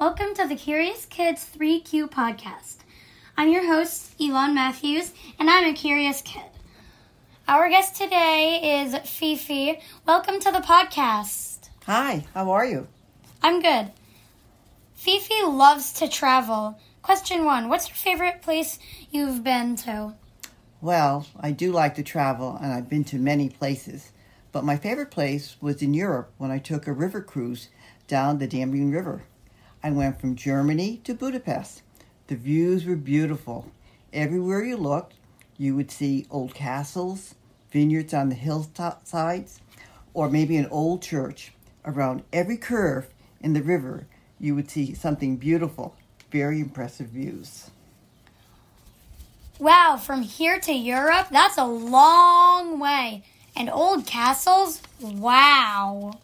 Welcome to the Curious Kids 3Q podcast. I'm your host, Elan Matthews, and I'm a curious kid. Our guest today is Fefe. Welcome to the podcast. Hi, how are you? I'm good. Fefe loves to travel. Question one What's your favorite place you've been to? Well, I do like to travel, and I've been to many places. But my favorite place was in Europe when I took a river cruise down the Danube River. I went from Germany to Budapest. The views were beautiful. Everywhere you looked, you would see old castles, vineyards on the hillsides, or maybe an old church. Around every curve in the river, you would see something beautiful, very impressive views. Wow, from here to Europe, that's a long way. And old castles? Wow.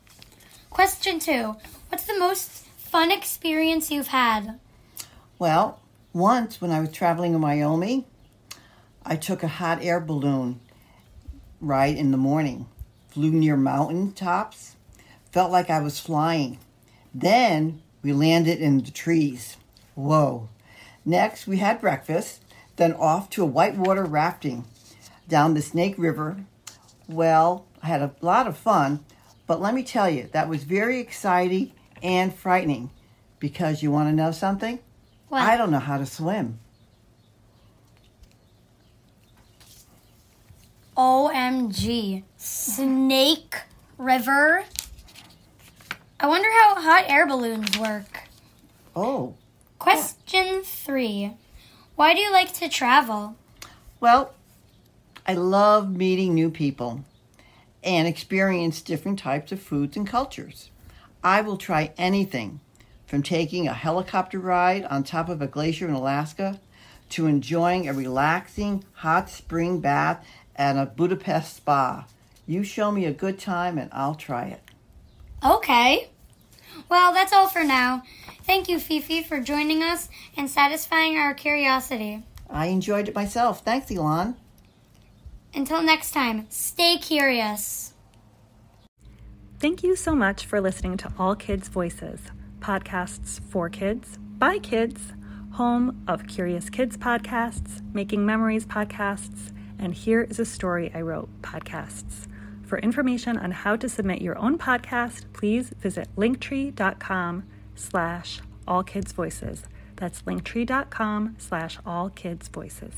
Question two What's the most fun experience you've had? Well, once when I was traveling in Wyoming, I took a hot air balloon ride in the morning, flew near mountain tops, felt like I was flying. Then we landed in the trees. Whoa. Next, we had breakfast, then off to a whitewater rafting down the Snake River. Well, I had a lot of fun, but let me tell you, that was very exciting and frightening because you want to know something? What? I don't know how to swim. OMG. Snake River? I wonder how hot air balloons work. Oh, Question three Why do you like to travel? well, I love meeting new people and experience different types of foods and cultures. I will try anything from taking a helicopter ride on top of a glacier in Alaska to enjoying a relaxing hot spring bath at a Budapest spa. You show me a good time and I'll try it. Okay. Well, that's all for now. Thank you, Fefe, for joining us and satisfying our curiosity. I enjoyed it myself. Thanks, Elan. Until next time, stay curious. Thank you so much for listening to All Kids Voices, podcasts for kids, by kids, home of Curious Kids podcasts, Making Memories podcasts, and Here is a Story I Wrote podcasts. For information on how to submit your own podcast, please visit linktree.com slash allkidsvoices. That's linktree.com slash allkidsvoices.